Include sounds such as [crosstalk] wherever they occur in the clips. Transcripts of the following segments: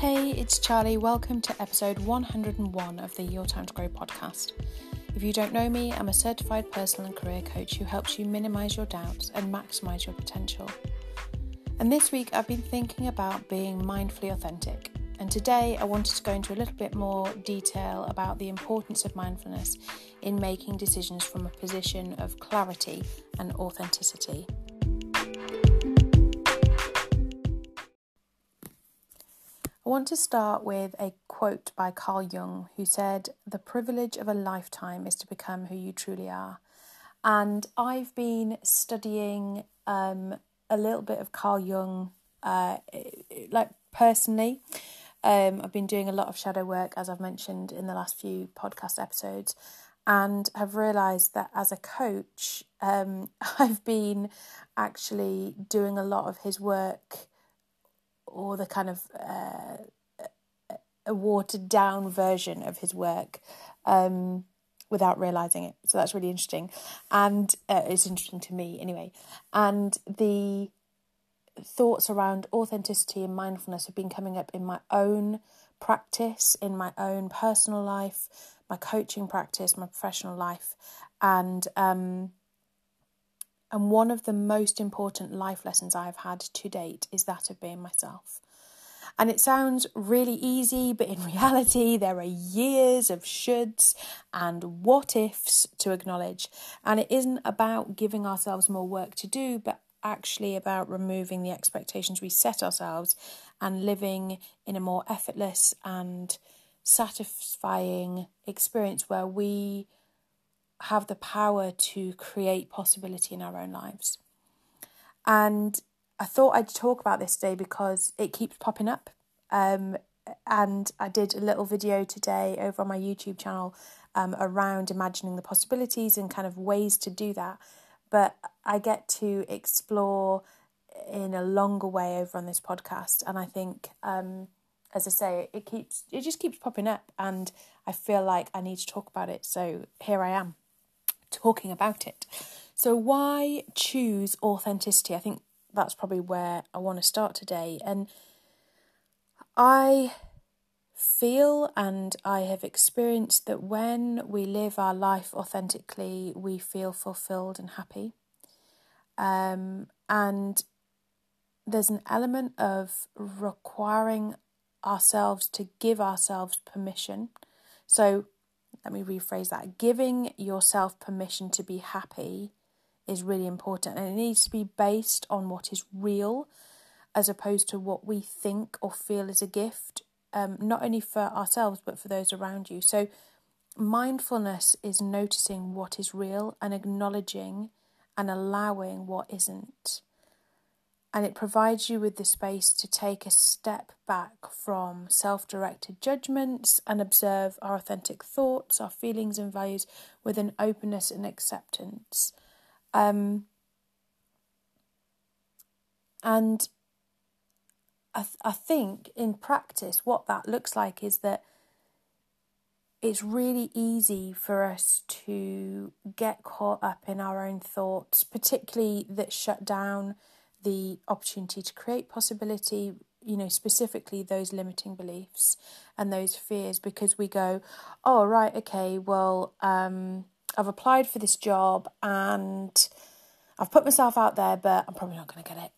Hey, it's Charlie. Welcome to episode 101 of the Your Time to Grow podcast. If you don't know me, I'm a certified personal and career coach who helps you minimize your doubts and maximize your potential. And this week, I've been thinking about being mindfully authentic. And today, I wanted to go into a little bit more detail about the importance of mindfulness in making decisions from a position of clarity and authenticity. Want to start with a quote by Carl Jung, who said, The privilege of a lifetime is to become who you truly are. And I've been studying um, a little bit of Carl Jung, uh, like personally. Um, I've been doing a lot of shadow work, as I've mentioned in the last few podcast episodes, and have realised that as a coach, um, [laughs] I've been actually doing a lot of his work or the kind of uh, a watered down version of his work um, without realizing it. So that's really interesting, and uh, it's interesting to me anyway. And the thoughts around authenticity and mindfulness have been coming up in my own practice, in my own personal life, my coaching practice, my professional life, and um, and one of the most important life lessons I've had to date is that of being myself. And it sounds really easy, but in [laughs] reality, there are years of shoulds and what ifs to acknowledge. And it isn't about giving ourselves more work to do, but actually about removing the expectations we set ourselves and living in a more effortless and satisfying experience where we have the power to create possibility in our own lives. And I thought I'd talk about this today because it keeps popping up. Um, and I did a little video today over on my YouTube channel um, around imagining the possibilities and kind of ways to do that. But I get to explore in a longer way over on this podcast. And I think, um, as I say, it keeps it just keeps popping up, and I feel like I need to talk about it. So here I am talking about it. So, why choose authenticity? I think that's probably where I want to start today. And I feel and I have experienced that when we live our life authentically, we feel fulfilled and happy. Um, and there's an element of requiring ourselves to give ourselves permission. So, let me rephrase that. Giving yourself permission to be happy is really important and it needs to be based on what is real as opposed to what we think or feel is a gift, um, not only for ourselves but for those around you. So, mindfulness is noticing what is real and acknowledging and allowing what isn't and it provides you with the space to take a step back from self directed judgments and observe our authentic thoughts, our feelings, and values with an openness and acceptance. Um, and I, th- I think in practice, what that looks like is that it's really easy for us to get caught up in our own thoughts, particularly that shut down the opportunity to create possibility, you know, specifically those limiting beliefs and those fears, because we go, oh, right, okay, well, um, I've applied for this job and I've put myself out there, but I'm probably not going to get it.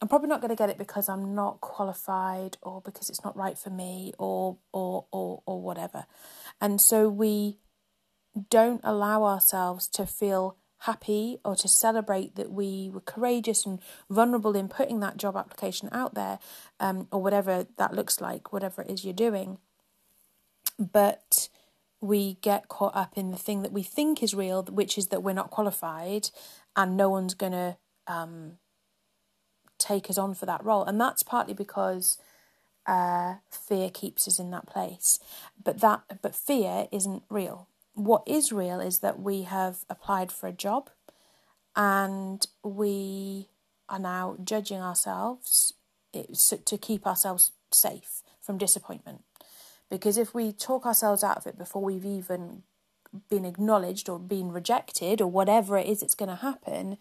I'm probably not going to get it because I'm not qualified or because it's not right for me or or or or whatever. And so we don't allow ourselves to feel happy or to celebrate that we were courageous and vulnerable in putting that job application out there, um, or whatever that looks like, whatever it is you're doing. But we get caught up in the thing that we think is real, which is that we're not qualified and no one's going to um, take us on for that role. And that's partly because uh, fear keeps us in that place. But that, but fear isn't real what is real is that we have applied for a job and we are now judging ourselves to keep ourselves safe from disappointment. Because if we talk ourselves out of it before we've even been acknowledged or been rejected or whatever it is that's going to happen,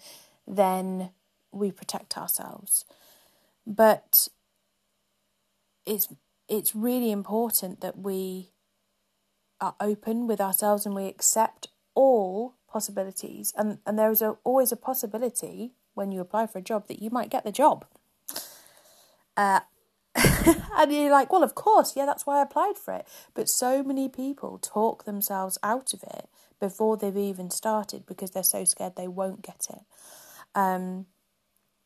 then we protect ourselves. But it's it's really important that we are open with ourselves and we accept all possibilities. And, and there is a, always a possibility when you apply for a job that you might get the job. Uh, [laughs] and you're like, well, of course, yeah, that's why I applied for it. But so many people talk themselves out of it before they've even started because they're so scared they won't get it. Um,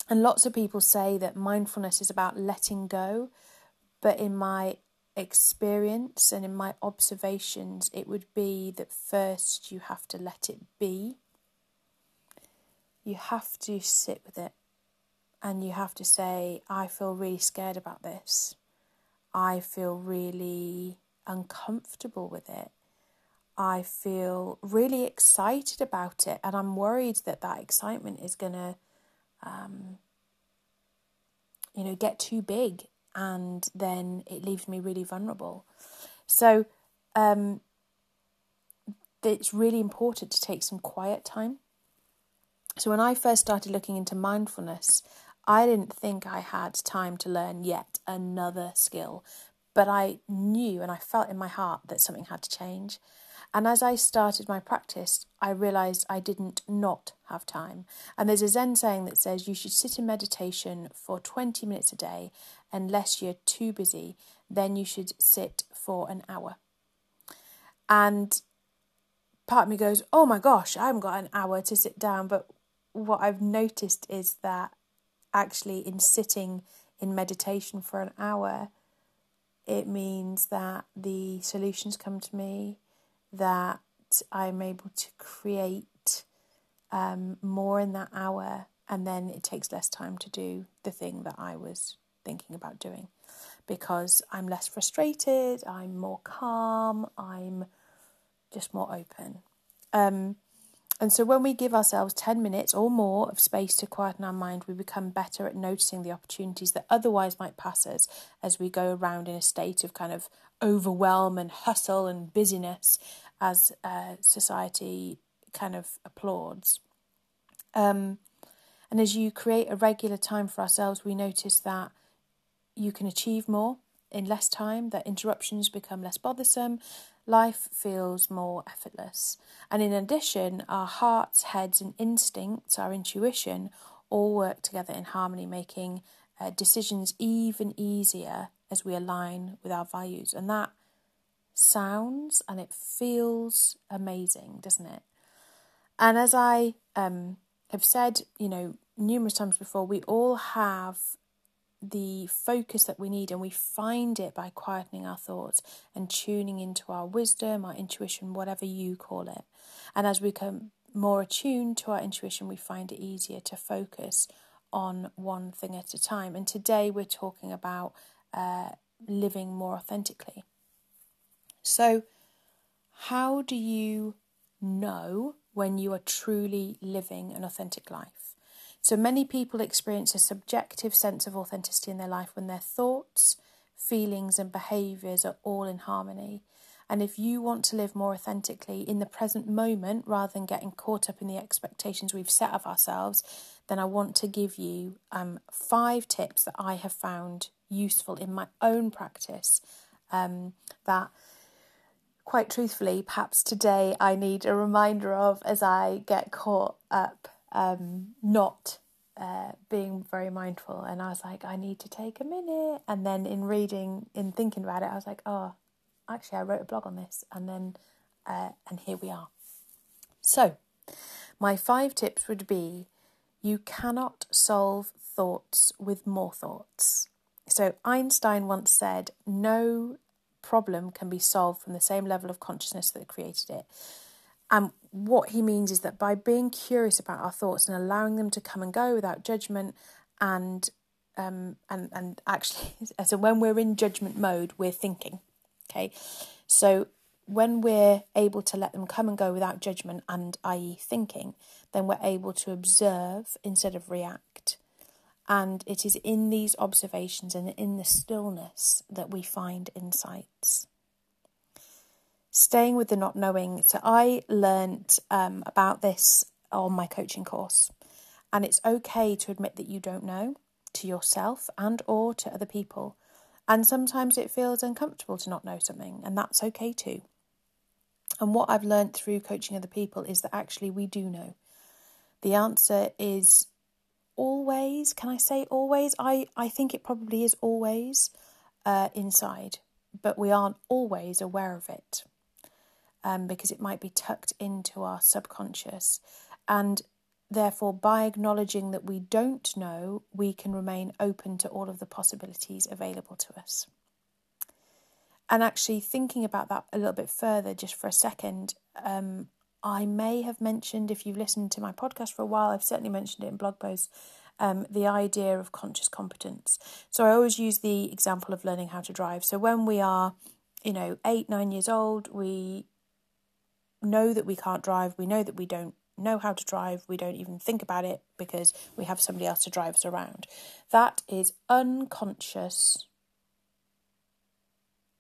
and lots of people say that mindfulness is about letting go, but in my experience and in my observations, it would be that first you have to let it be. You have to sit with it and you have to say, I feel really scared about this. I feel really uncomfortable with it. I feel really excited about it, and I'm worried that that excitement is going to, um, you know, get too big, and then it leaves me really vulnerable. So, um, it's really important to take some quiet time. So, when I first started looking into mindfulness, I didn't think I had time to learn yet another skill, but I knew and I felt in my heart that something had to change. And as I started my practice, I realized I didn't not have time. And there's a Zen saying that says you should sit in meditation for 20 minutes a day unless you're too busy, then you should sit for an hour. And part of me goes, Oh my gosh, I haven't got an hour to sit down. But what I've noticed is that actually in sitting in meditation for an hour, it means that the solutions come to me, that I'm able to create um, more in that hour, and then it takes less time to do the thing that I was thinking about doing because I'm less frustrated, I'm more calm, I'm just more open. Um, and so, when we give ourselves 10 minutes or more of space to quieten our mind, we become better at noticing the opportunities that otherwise might pass us as we go around in a state of kind of overwhelm and hustle and busyness as uh, society kind of applauds. Um, and as you create a regular time for ourselves, we notice that you can achieve more in less time, that interruptions become less bothersome, life feels more effortless. And in addition, our hearts, heads, and instincts, our intuition, all work together in harmony, making uh, decisions even easier as we align with our values. And that sounds and it feels amazing, doesn't it? And as I um, have said, you know, numerous times before, we all have the focus that we need, and we find it by quietening our thoughts and tuning into our wisdom, our intuition, whatever you call it. And as we become more attuned to our intuition, we find it easier to focus on one thing at a time. And today we're talking about uh, living more authentically. So, how do you know when you are truly living an authentic life? So many people experience a subjective sense of authenticity in their life when their thoughts, feelings, and behaviours are all in harmony. And if you want to live more authentically in the present moment rather than getting caught up in the expectations we've set of ourselves, then I want to give you um, five tips that I have found useful in my own practice um, that quite truthfully, perhaps today I need a reminder of as I get caught up um, not uh, being very mindful. And I was like, I need to take a minute. And then in reading, in thinking about it, I was like, oh, actually, I wrote a blog on this. And then, uh, and here we are. So, my five tips would be you cannot solve thoughts with more thoughts. So, Einstein once said, no problem can be solved from the same level of consciousness that created it. And what he means is that by being curious about our thoughts and allowing them to come and go without judgment and um, and and actually [laughs] so when we're in judgment mode we're thinking okay? So when we're able to let them come and go without judgment and i.e thinking then we're able to observe instead of react. And it is in these observations and in the stillness that we find insights staying with the not knowing. So I learned um, about this on my coaching course, and it's okay to admit that you don't know to yourself and or to other people. And sometimes it feels uncomfortable to not know something, and that's okay too. And what I've learned through coaching other people is that actually we do know. The answer is always, can I say always? I, I think it probably is always uh, inside, but we aren't always aware of it um, because it might be tucked into our subconscious. And therefore, by acknowledging that we don't know, we can remain open to all of the possibilities available to us. And actually, thinking about that a little bit further, just for a second, um, I may have mentioned, if you've listened to my podcast for a while, I've certainly mentioned it in blog posts, um, the idea of conscious competence. So I always use the example of learning how to drive. So when we are, you know, eight, nine years old, we know that we can't drive, we know that we don't know how to drive, we don't even think about it because we have somebody else to drive us around. That is unconscious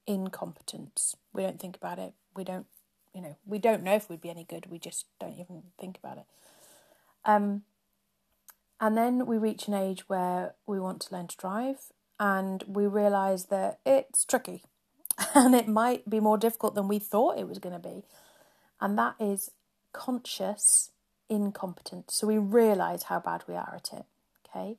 incompetence. We don't think about it. We don't, you know, we don't know if we'd be any good. We just don't even think about it. Um, and then we reach an age where we want to learn to drive and we realise that it's tricky [laughs] and it might be more difficult than we thought it was going to be and that is conscious incompetence. So we realize how bad we are at it, okay?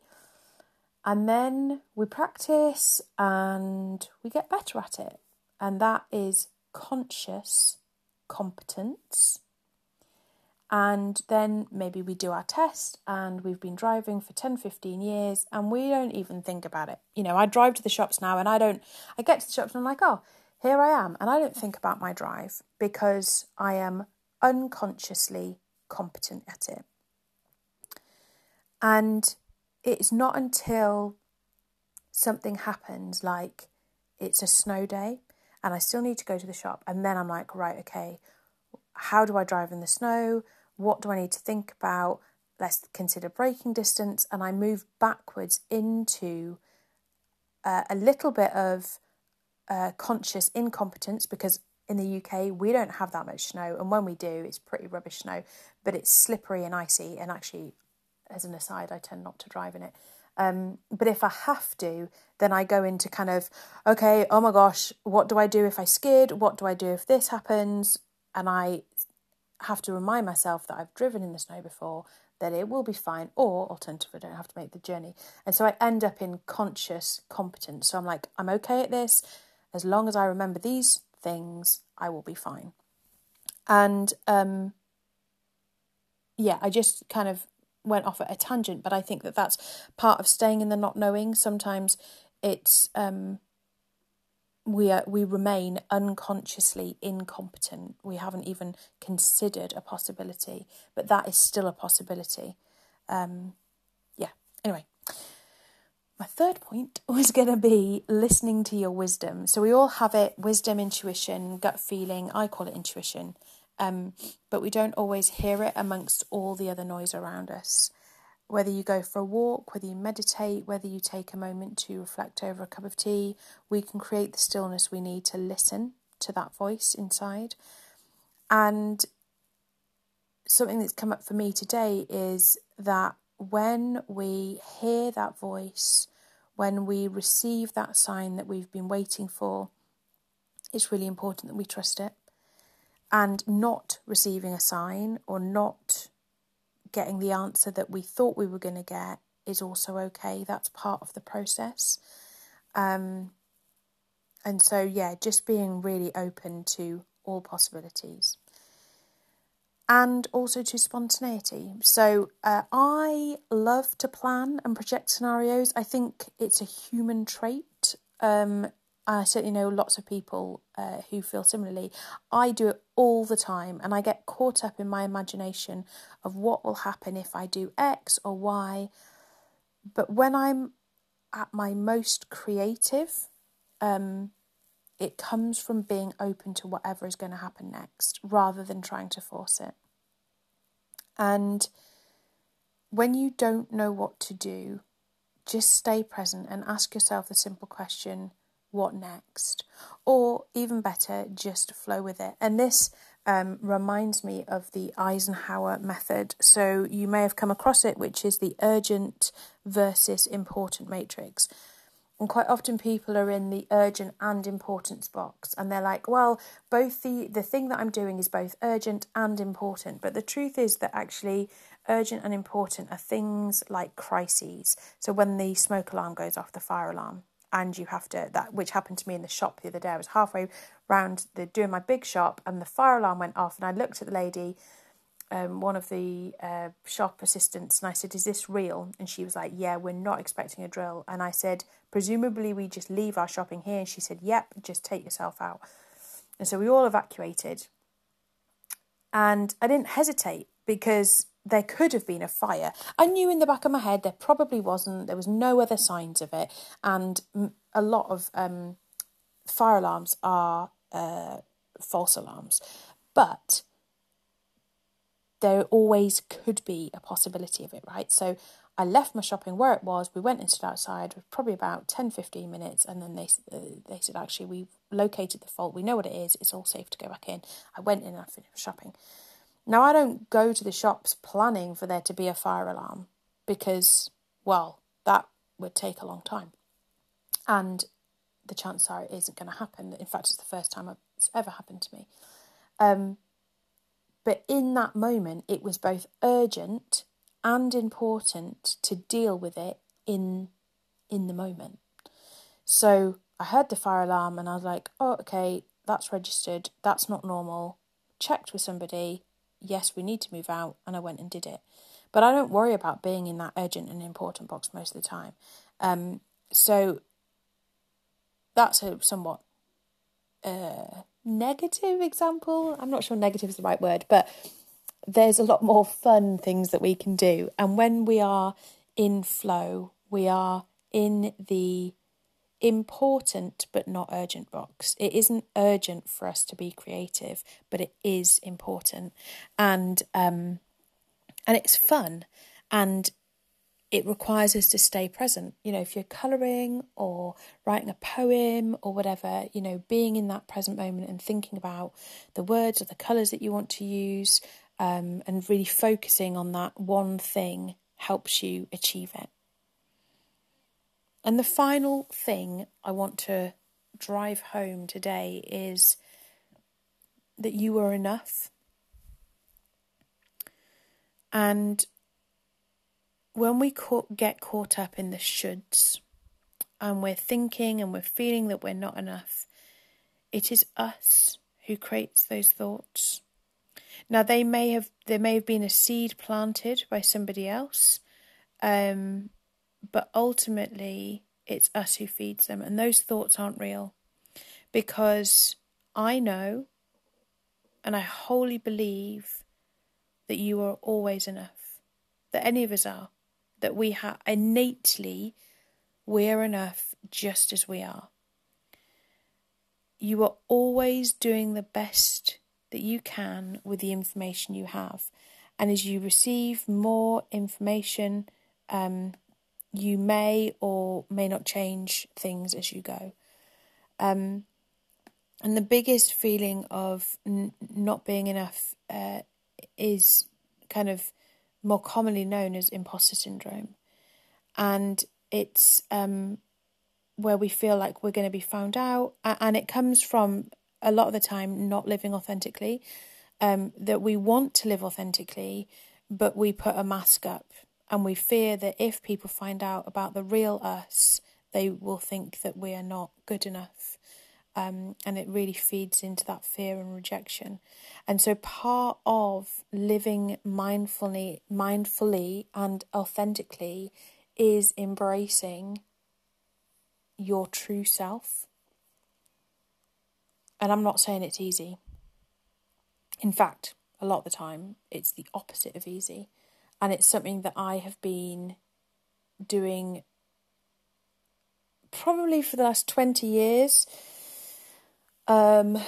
And then we practice and we get better at it, and that is conscious competence. And then maybe we do our test and we've been driving for 10, 15 years and we don't even think about it. You know, I drive to the shops now and I don't, I get to the shops and I'm like, oh, here I am, and I don't think about my drive because I am unconsciously competent at it. And it's not until something happens, like it's a snow day, and I still need to go to the shop, and then I'm like, right, okay, how do I drive in the snow? What do I need to think about? Let's consider braking distance, and I move backwards into uh, a little bit of conscious incompetence because in the UK we don't have that much snow, and when we do, it's pretty rubbish snow, but it's slippery and icy. And actually, as an aside, I tend not to drive in it. Um, but if I have to, then I go into kind of, okay, oh my gosh, what do I do if I skid? What do I do if this happens? And I have to remind myself that I've driven in the snow before, that it will be fine, or alternatively, I don't have to make the journey. And so I end up in conscious competence. So I'm like, I'm okay at this as long as I remember these things, I will be fine. And um, yeah, I just kind of went off at a tangent, but I think that that's part of staying in the not knowing. Sometimes it's um, we are, we remain unconsciously incompetent. We haven't even considered a possibility, but that is still a possibility. Um, yeah. Anyway, my third point was going to be listening to your wisdom. So we all have it wisdom, intuition, gut feeling. I call it intuition. Um, but we don't always hear it amongst all the other noise around us. Whether you go for a walk, whether you meditate, whether you take a moment to reflect over a cup of tea, we can create the stillness we need to listen to that voice inside. And something that's come up for me today is that when we hear that voice, when we receive that sign that we've been waiting for, it's really important that we trust it. And not receiving a sign or not getting the answer that we thought we were going to get is also okay. That's part of the process. Um, and so, yeah, just being really open to all possibilities and also to spontaneity. So uh, I love to plan and project scenarios. I think it's a human trait. Um, I certainly know lots of people uh, who feel similarly. I do it all the time, and I get caught up in my imagination of what will happen if I do X or Y. But when I'm at my most creative, um, it comes from being open to whatever is going to happen next rather than trying to force it. And when you don't know what to do, just stay present and ask yourself the simple question what next? Or even better, just flow with it. And this um, reminds me of the Eisenhower method. So you may have come across it, which is the urgent versus important matrix. And quite often people are in the urgent and importance box and they're like, well, both the, the thing that I'm doing is both urgent and important. But the truth is that actually urgent and important are things like crises. So when the smoke alarm goes off, the fire alarm, and you have to that which happened to me in the shop the other day. I was halfway round the doing my big shop and the fire alarm went off and I looked at the lady um, one of the uh, shop assistants and I said, Is this real? And she was like, Yeah, we're not expecting a drill. And I said, Presumably we just leave our shopping here. And she said, Yep, just take yourself out. And so we all evacuated. And I didn't hesitate because there could have been a fire. I knew in the back of my head there probably wasn't. There was no other signs of it. And a lot of um, fire alarms are uh, false alarms. But there always could be a possibility of it, right? So I left my shopping where it was. We went and stood outside for probably about 10, 15 minutes. And then they, uh, they said, actually, we've located the fault. We know what it is. It's all safe to go back in. I went in and I finished shopping. Now, I don't go to the shops planning for there to be a fire alarm because, well, that would take a long time. And the chances are it isn't going to happen. In fact, it's the first time it's ever happened to me. Um, but in that moment, it was both urgent and important to deal with it in in the moment. So I heard the fire alarm and I was like, oh, okay, that's registered. That's not normal. Checked with somebody. Yes, we need to move out. And I went and did it. But I don't worry about being in that urgent and important box most of the time. Um, so that's a somewhat uh, negative example. I'm not sure negative is the right word, but there's a lot more fun things that we can do. And when we are in flow, we are in the important but not urgent box. It isn't urgent for us to be creative, but it is important. And um and it's fun and it requires us to stay present. You know, if you're colouring or writing a poem or whatever, you know, being in that present moment and thinking about the words or the colours that you want to use um, and really focusing on that one thing helps you achieve it. And the final thing I want to drive home today is that you are enough. And when we get caught up in the shoulds and we're thinking and we're feeling that we're not enough, it is us who creates those thoughts. Now they may have there may have been a seed planted by somebody else, um, but ultimately it's us who feeds them, and those thoughts aren't real, because I know, and I wholly believe that you are always enough, that any of us are that we have innately we're enough just as we are. You are always doing the best that you can with the information you have. And as you receive more information, um, you may or may not change things as you go. Um, and the biggest feeling of n- not being enough uh, is kind of more commonly known as imposter syndrome. And it's um, where we feel like we're going to be found out. And it comes from a lot of the time not living authentically, um, that we want to live authentically, but we put a mask up. And we fear that if people find out about the real us, they will think that we are not good enough um, and it really feeds into that fear and rejection. And so, part of living mindfully, mindfully and authentically is embracing your true self. And I'm not saying it's easy. In fact, a lot of the time, it's the opposite of easy. And it's something that I have been doing probably for the last 20 years um,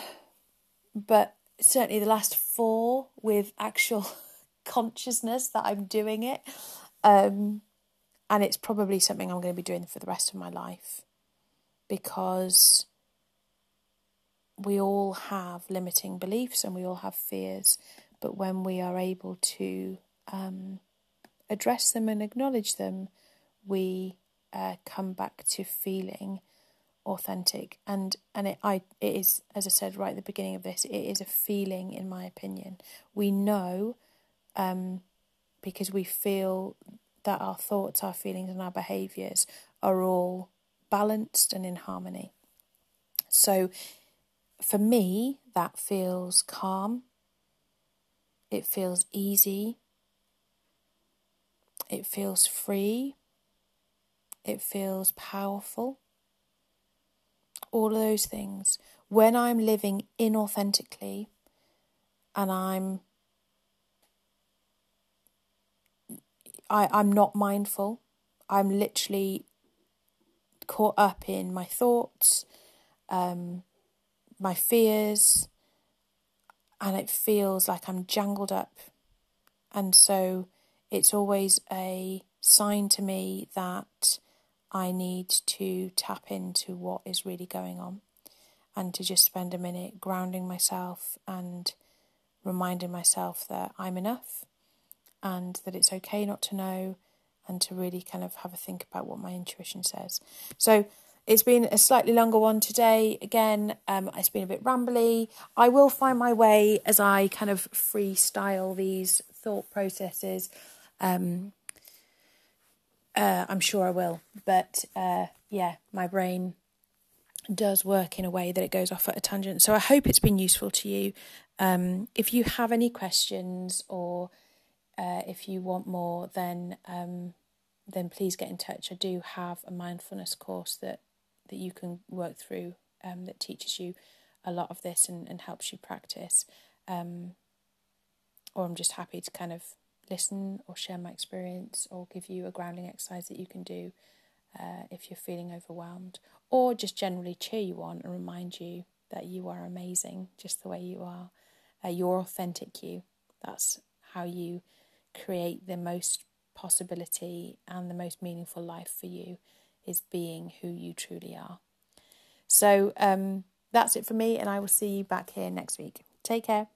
but certainly the last four with actual [laughs] consciousness that I'm doing it. Um, and it's probably something I'm going to be doing for the rest of my life because we all have limiting beliefs and we all have fears. But when we are able to um, address them and acknowledge them, we uh, come back to feeling authentic. And and it I it is as I said right at the beginning of this it is a feeling in my opinion. We know um because we feel that our thoughts our feelings and our behaviors are all balanced and in harmony. So for me that feels calm. It feels easy. It feels free. It feels powerful. All of those things. When I'm living inauthentically and I'm I, I'm not mindful. I'm literally caught up in my thoughts, um, my fears, and it feels like I'm jangled up. And so it's always a sign to me that I need to tap into what is really going on and to just spend a minute grounding myself and reminding myself that I'm enough and that it's okay not to know and to really kind of have a think about what my intuition says. So it's been a slightly longer one today. Again, um, it's been a bit rambly. I will find my way as I kind of freestyle these thought processes. Um, uh, I'm sure I will. But uh, yeah, my brain does work in a way that it goes off at a tangent. So I hope it's been useful to you. Um, if you have any questions or uh, if you want more, then um, then please get in touch. I do have a mindfulness course that that you can work through um, that teaches you a lot of this and, and helps you practice. Um, or I'm just happy to kind of listen or share my experience or give you a grounding exercise that you can do uh, if you're feeling overwhelmed, or just generally cheer you on and remind you that you are amazing just the way you are. Uh, you're authentic you. That's how you create the most possibility and the most meaningful life for you is being who you truly are. So um, that's it for me, and I will see you back here next week. Take care.